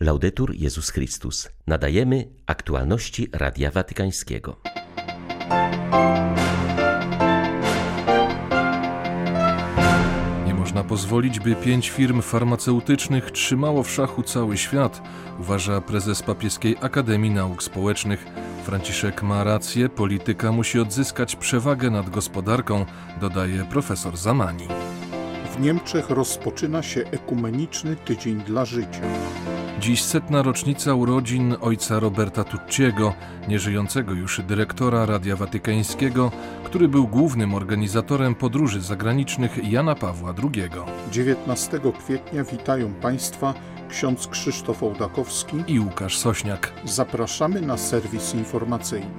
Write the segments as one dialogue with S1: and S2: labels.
S1: Laudetur Jezus Chrystus. Nadajemy aktualności Radia Watykańskiego.
S2: Nie można pozwolić, by pięć firm farmaceutycznych trzymało w szachu cały świat, uważa prezes Papieskiej Akademii Nauk Społecznych. Franciszek ma rację, polityka musi odzyskać przewagę nad gospodarką, dodaje profesor Zamani.
S3: W Niemczech rozpoczyna się ekumeniczny tydzień dla życia.
S2: Dziś setna rocznica urodzin ojca Roberta Tucciego, nieżyjącego już dyrektora Radia Watykańskiego, który był głównym organizatorem podróży zagranicznych Jana Pawła II.
S3: 19 kwietnia witają Państwa ksiądz Krzysztof Ołdakowski
S2: i Łukasz Sośniak.
S3: Zapraszamy na serwis informacyjny.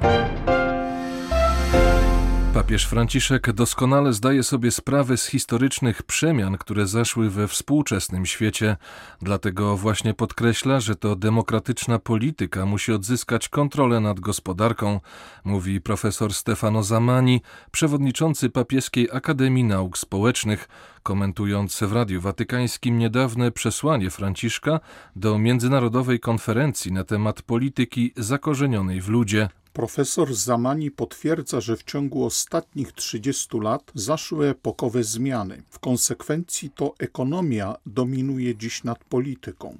S2: Papież Franciszek doskonale zdaje sobie sprawę z historycznych przemian, które zaszły we współczesnym świecie. Dlatego właśnie podkreśla, że to demokratyczna polityka musi odzyskać kontrolę nad gospodarką, mówi profesor Stefano Zamani, przewodniczący Papieskiej Akademii Nauk Społecznych, komentując w Radiu Watykańskim niedawne przesłanie Franciszka do międzynarodowej konferencji na temat polityki zakorzenionej w ludzie.
S3: Profesor Zamani potwierdza, że w ciągu ostatnich 30 lat zaszły epokowe zmiany. W konsekwencji to ekonomia dominuje dziś nad polityką.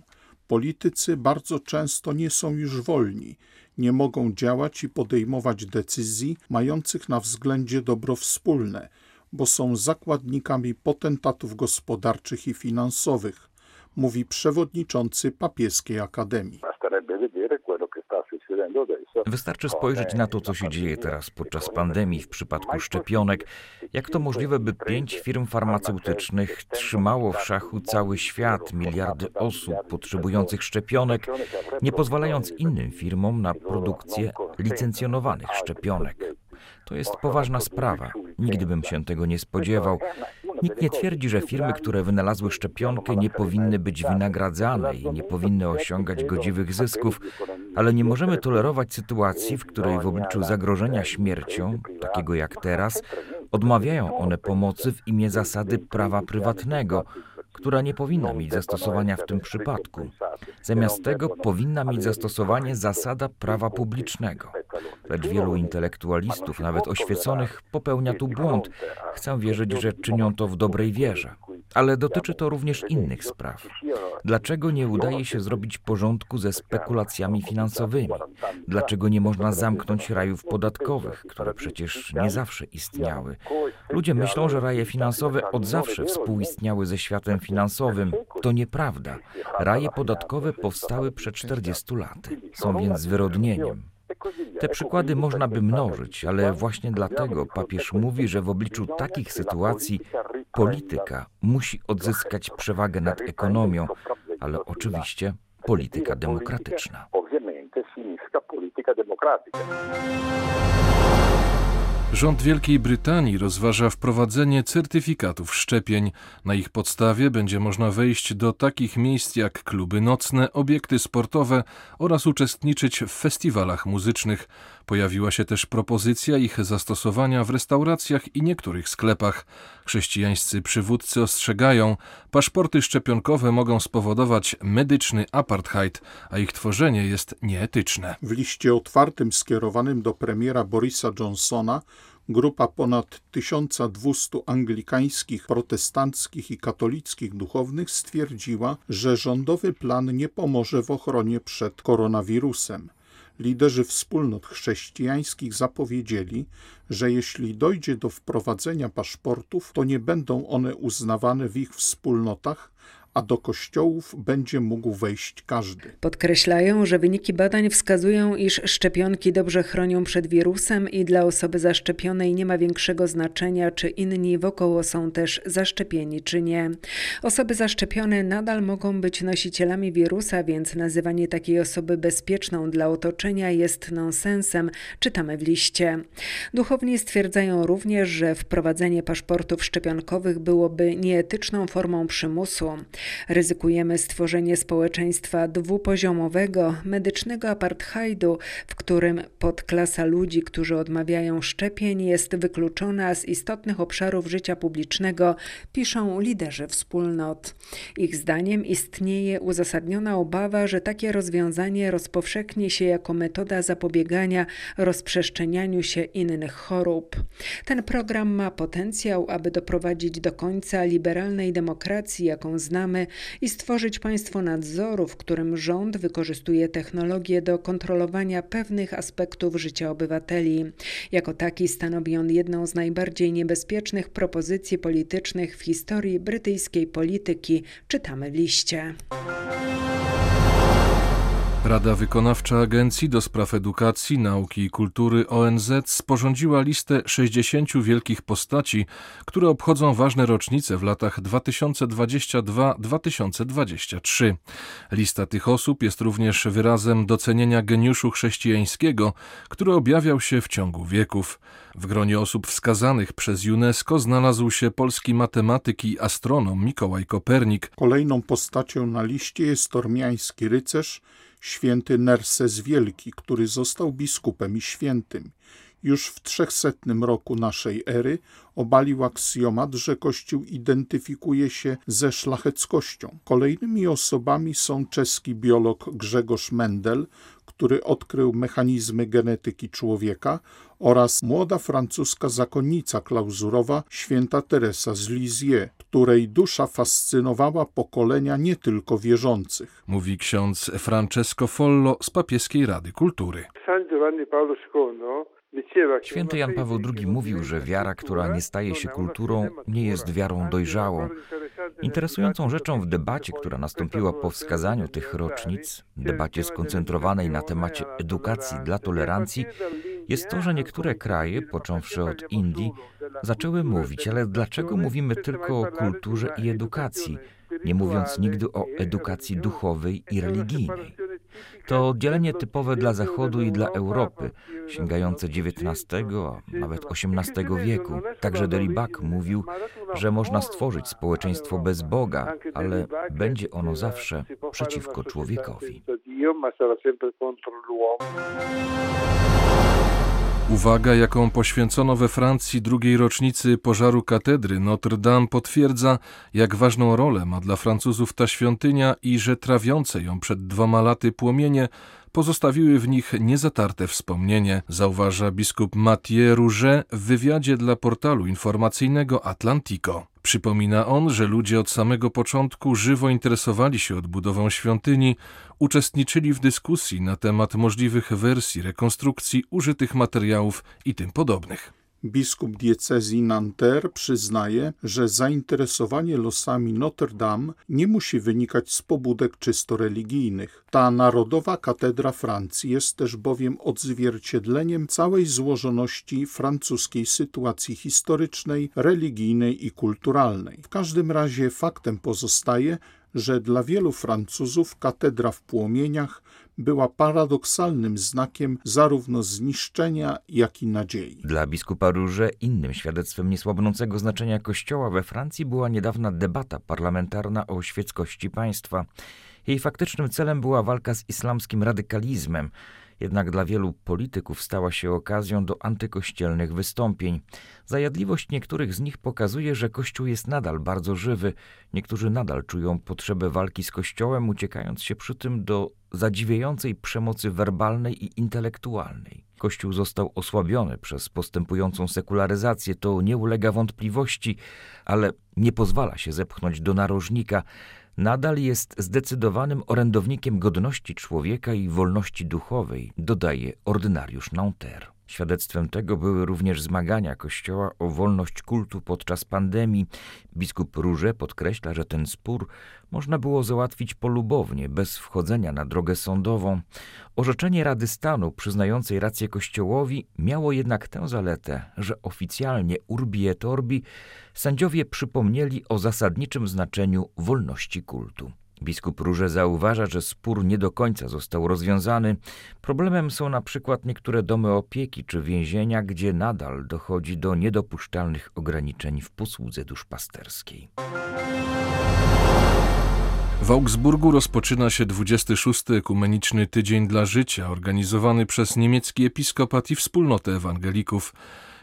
S3: Politycy bardzo często nie są już wolni, nie mogą działać i podejmować decyzji mających na względzie dobro wspólne, bo są zakładnikami potentatów gospodarczych i finansowych, mówi przewodniczący Papieskiej Akademii.
S4: Wystarczy spojrzeć na to, co się dzieje teraz podczas pandemii w przypadku szczepionek. Jak to możliwe, by pięć firm farmaceutycznych trzymało w szachu cały świat, miliardy osób potrzebujących szczepionek, nie pozwalając innym firmom na produkcję licencjonowanych szczepionek? To jest poważna sprawa. Nigdy bym się tego nie spodziewał. Nikt nie twierdzi, że firmy, które wynalazły szczepionkę, nie powinny być wynagradzane i nie powinny osiągać godziwych zysków, ale nie możemy tolerować sytuacji, w której w obliczu zagrożenia śmiercią, takiego jak teraz, odmawiają one pomocy w imię zasady prawa prywatnego, która nie powinna mieć zastosowania w tym przypadku. Zamiast tego powinna mieć zastosowanie zasada prawa publicznego. Lecz wielu intelektualistów, nawet oświeconych, popełnia tu błąd. Chcę wierzyć, że czynią to w dobrej wierze. Ale dotyczy to również innych spraw. Dlaczego nie udaje się zrobić porządku ze spekulacjami finansowymi? Dlaczego nie można zamknąć rajów podatkowych, które przecież nie zawsze istniały? Ludzie myślą, że raje finansowe od zawsze współistniały ze światem finansowym. To nieprawda. Raje podatkowe powstały przed 40 laty. Są więc zwyrodnieniem. Te przykłady można by mnożyć, ale właśnie dlatego papież mówi, że w obliczu takich sytuacji polityka musi odzyskać przewagę nad ekonomią, ale oczywiście polityka demokratyczna.
S2: Rząd Wielkiej Brytanii rozważa wprowadzenie certyfikatów szczepień. Na ich podstawie będzie można wejść do takich miejsc jak kluby nocne, obiekty sportowe oraz uczestniczyć w festiwalach muzycznych. Pojawiła się też propozycja ich zastosowania w restauracjach i niektórych sklepach. Chrześcijańscy przywódcy ostrzegają, paszporty szczepionkowe mogą spowodować medyczny apartheid, a ich tworzenie jest nieetyczne.
S3: W liście otwartym skierowanym do premiera Borisa Johnsona grupa ponad 1200 anglikańskich, protestanckich i katolickich duchownych stwierdziła, że rządowy plan nie pomoże w ochronie przed koronawirusem. Liderzy wspólnot chrześcijańskich zapowiedzieli, że jeśli dojdzie do wprowadzenia paszportów, to nie będą one uznawane w ich wspólnotach, a do kościołów będzie mógł wejść każdy.
S5: Podkreślają, że wyniki badań wskazują, iż szczepionki dobrze chronią przed wirusem i dla osoby zaszczepionej nie ma większego znaczenia, czy inni wokoło są też zaszczepieni, czy nie. Osoby zaszczepione nadal mogą być nosicielami wirusa, więc nazywanie takiej osoby bezpieczną dla otoczenia jest nonsensem, czytamy w liście. Duchowni stwierdzają również, że wprowadzenie paszportów szczepionkowych byłoby nieetyczną formą przymusu. Ryzykujemy stworzenie społeczeństwa dwupoziomowego, medycznego apartheidu, w którym podklasa ludzi, którzy odmawiają szczepień, jest wykluczona z istotnych obszarów życia publicznego, piszą liderzy wspólnot. Ich zdaniem istnieje uzasadniona obawa, że takie rozwiązanie rozpowszechni się jako metoda zapobiegania rozprzestrzenianiu się innych chorób. Ten program ma potencjał, aby doprowadzić do końca liberalnej demokracji, jaką znamy, i stworzyć państwo nadzoru, w którym rząd wykorzystuje technologię do kontrolowania pewnych aspektów życia obywateli. Jako taki stanowi on jedną z najbardziej niebezpiecznych propozycji politycznych w historii brytyjskiej polityki, czytamy w liście.
S2: Rada Wykonawcza Agencji do Spraw Edukacji, Nauki i Kultury ONZ sporządziła listę 60 wielkich postaci, które obchodzą ważne rocznice w latach 2022-2023. Lista tych osób jest również wyrazem docenienia geniuszu chrześcijańskiego, który objawiał się w ciągu wieków. W gronie osób wskazanych przez UNESCO znalazł się polski matematyk i astronom Mikołaj Kopernik.
S3: Kolejną postacią na liście jest tormiański rycerz, święty Nerses Wielki, który został biskupem i świętym. Już w trzechsetnym roku naszej ery obalił aksjomat, że Kościół identyfikuje się ze szlacheckością. Kolejnymi osobami są czeski biolog Grzegorz Mendel, który odkrył mechanizmy genetyki człowieka oraz młoda francuska zakonnica klauzurowa święta Teresa z Lisieux, której dusza fascynowała pokolenia nie tylko wierzących.
S2: Mówi ksiądz Francesco Follo z Papieskiej Rady Kultury.
S6: San Giovanni Paolo II
S4: Święty Jan Paweł II mówił, że wiara, która nie staje się kulturą, nie jest wiarą dojrzałą. Interesującą rzeczą w debacie, która nastąpiła po wskazaniu tych rocznic, debacie skoncentrowanej na temacie edukacji dla tolerancji, jest to, że niektóre kraje, począwszy od Indii, zaczęły mówić, ale dlaczego mówimy tylko o kulturze i edukacji, nie mówiąc nigdy o edukacji duchowej i religijnej? To oddzielenie typowe dla Zachodu i dla Europy, sięgające XIX, a nawet XVIII wieku. Także Deribak mówił, że można stworzyć społeczeństwo bez Boga, ale będzie ono zawsze przeciwko człowiekowi.
S2: Uwaga, jaką poświęcono we Francji drugiej rocznicy pożaru katedry Notre Dame potwierdza, jak ważną rolę ma dla Francuzów ta świątynia i że trawiące ją przed dwoma laty płomienie pozostawiły w nich niezatarte wspomnienie, zauważa biskup Mathieu Rouget w wywiadzie dla portalu informacyjnego Atlantico. Przypomina on, że ludzie od samego początku żywo interesowali się odbudową świątyni, uczestniczyli w dyskusji na temat możliwych wersji rekonstrukcji użytych materiałów i tym podobnych.
S3: Biskup diecezji Nanterre przyznaje, że zainteresowanie losami Notre Dame nie musi wynikać z pobudek czysto religijnych. Ta narodowa katedra Francji jest też bowiem odzwierciedleniem całej złożoności francuskiej sytuacji historycznej, religijnej i kulturalnej. W każdym razie faktem pozostaje, że dla wielu Francuzów katedra w płomieniach była paradoksalnym znakiem zarówno zniszczenia, jak i nadziei.
S4: Dla biskupa Róże innym świadectwem niesłabnącego znaczenia Kościoła we Francji była niedawna debata parlamentarna o świeckości państwa. Jej faktycznym celem była walka z islamskim radykalizmem, jednak dla wielu polityków stała się okazją do antykościelnych wystąpień. Zajadliwość niektórych z nich pokazuje, że Kościół jest nadal bardzo żywy. Niektórzy nadal czują potrzebę walki z Kościołem, uciekając się przy tym do zadziwiającej przemocy werbalnej i intelektualnej. Kościół został osłabiony przez postępującą sekularyzację, to nie ulega wątpliwości, ale nie pozwala się zepchnąć do narożnika, nadal jest zdecydowanym orędownikiem godności człowieka i wolności duchowej, dodaje ordynariusz Nanterre. Świadectwem tego były również zmagania Kościoła o wolność kultu podczas pandemii. Biskup Róże podkreśla, że ten spór można było załatwić polubownie, bez wchodzenia na drogę sądową. Orzeczenie Rady Stanu przyznającej rację Kościołowi miało jednak tę zaletę, że oficjalnie urbi et orbi sędziowie przypomnieli o zasadniczym znaczeniu wolności kultu. Biskup Róże zauważa, że spór nie do końca został rozwiązany. Problemem są na przykład niektóre domy opieki czy więzienia, gdzie nadal dochodzi do niedopuszczalnych ograniczeń w posłudze duszpasterskiej.
S2: W Augsburgu rozpoczyna się 26. Ekumeniczny Tydzień dla Życia, organizowany przez niemiecki episkopat i wspólnotę ewangelików.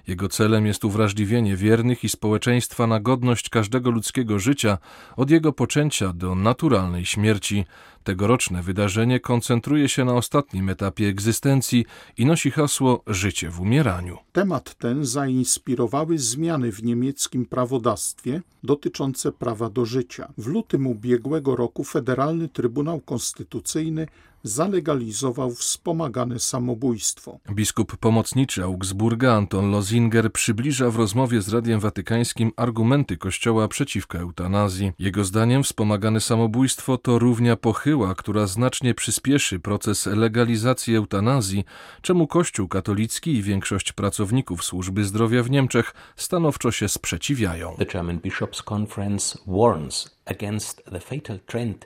S2: Jego celem jest uwrażliwienie wiernych i społeczeństwa na godność każdego ludzkiego życia od jego poczęcia do naturalnej śmierci. Tegoroczne wydarzenie koncentruje się na ostatnim etapie egzystencji i nosi hasło Życie w umieraniu.
S3: Temat ten zainspirowały zmiany w niemieckim prawodawstwie dotyczące prawa do życia. W lutym ubiegłego roku Federalny Trybunał Konstytucyjny zalegalizował wspomagane samobójstwo.
S2: Biskup pomocniczy Augsburga Anton Lozinger przybliża w rozmowie z Radiem Watykańskim argumenty Kościoła przeciwko eutanazji. Jego zdaniem wspomagane samobójstwo to równia pochyła, która znacznie przyspieszy proces legalizacji eutanazji, czemu Kościół katolicki i większość pracowników służby zdrowia w Niemczech stanowczo się sprzeciwiają.
S7: The German Bishops' Conference warns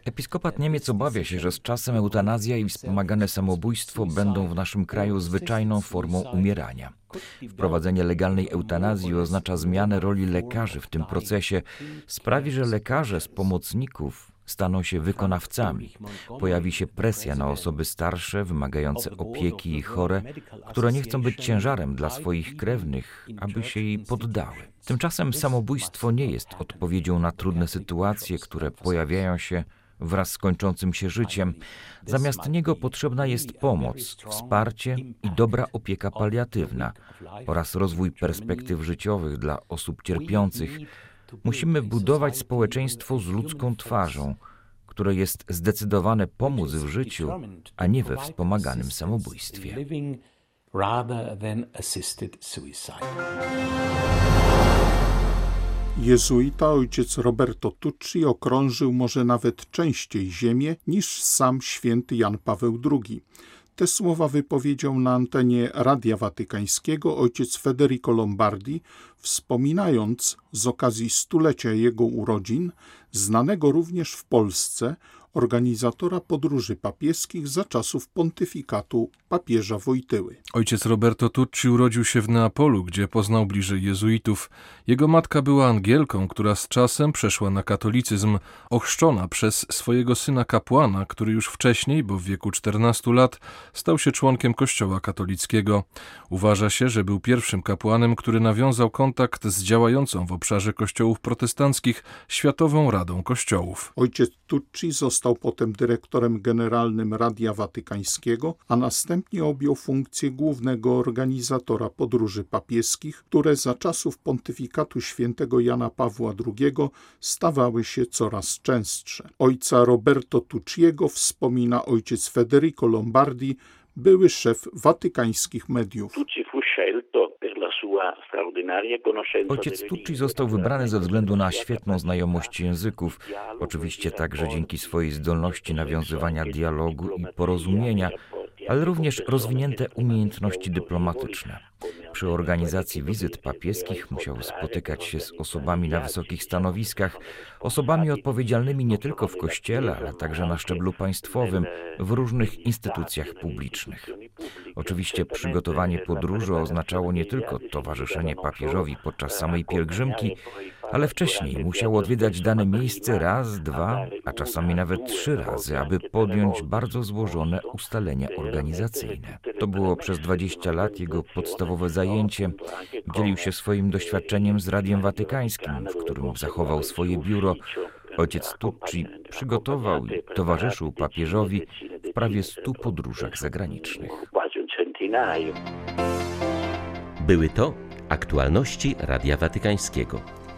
S4: Episkopat Niemiec obawia się, że z czasem eutanazja i wspomagane samobójstwo będą w naszym kraju zwyczajną formą umierania. Wprowadzenie legalnej eutanazji oznacza zmianę roli lekarzy w tym procesie, sprawi, że lekarze z pomocników staną się wykonawcami. Pojawi się presja na osoby starsze, wymagające opieki i chore, które nie chcą być ciężarem dla swoich krewnych, aby się jej poddały. Tymczasem samobójstwo nie jest odpowiedzią na trudne sytuacje, które pojawiają się wraz z kończącym się życiem. Zamiast niego potrzebna jest pomoc, wsparcie i dobra opieka paliatywna oraz rozwój perspektyw życiowych dla osób cierpiących. Musimy budować społeczeństwo z ludzką twarzą, które jest zdecydowane pomóc w życiu, a nie we wspomaganym samobójstwie.
S3: Jezuita ojciec Roberto Tucci okrążył może nawet częściej ziemię niż sam święty Jan Paweł II. Te słowa wypowiedział na antenie Radia Watykańskiego ojciec Federico Lombardi, wspominając z okazji stulecia jego urodzin, znanego również w Polsce, organizatora podróży papieskich za czasów pontyfikatu papieża Wojtyły.
S2: Ojciec Roberto Tucci urodził się w Neapolu, gdzie poznał bliżej jezuitów. Jego matka była Angielką, która z czasem przeszła na katolicyzm, ochrzczona przez swojego syna kapłana, który już wcześniej, bo w wieku 14 lat, stał się członkiem kościoła katolickiego. Uważa się, że był pierwszym kapłanem, który nawiązał kontakt z działającą w obszarze kościołów protestanckich Światową Radą Kościołów.
S3: Ojciec Tucci został potem dyrektorem generalnym Radia Watykańskiego, a następnie objął funkcję głównego organizatora podróży papieskich, które za czasów pontyfikatu świętego Jana Pawła II stawały się coraz częstsze. Ojca Roberto Tucciego wspomina ojciec Federico Lombardi, były szef watykańskich mediów.
S4: Ojciec Tucci został wybrany ze względu na świetną znajomość języków, oczywiście także dzięki swojej zdolności nawiązywania dialogu i porozumienia, ale również rozwinięte umiejętności dyplomatyczne. Przy organizacji wizyt papieskich musiał spotykać się z osobami na wysokich stanowiskach, osobami odpowiedzialnymi nie tylko w kościele, ale także na szczeblu państwowym, w różnych instytucjach publicznych. Oczywiście przygotowanie podróży oznaczało nie tylko towarzyszenie papieżowi podczas samej pielgrzymki, ale wcześniej musiał odwiedzać dane miejsce raz, dwa, a czasami nawet trzy razy, aby podjąć bardzo złożone ustalenia organizacyjne. To było przez 20 lat jego podstawowe zajęcie. Dzielił się swoim doświadczeniem z Radiem Watykańskim, w którym zachował swoje biuro. Ojciec Tucci przygotował i towarzyszył papieżowi w prawie stu podróżach zagranicznych.
S1: Były to aktualności Radia Watykańskiego.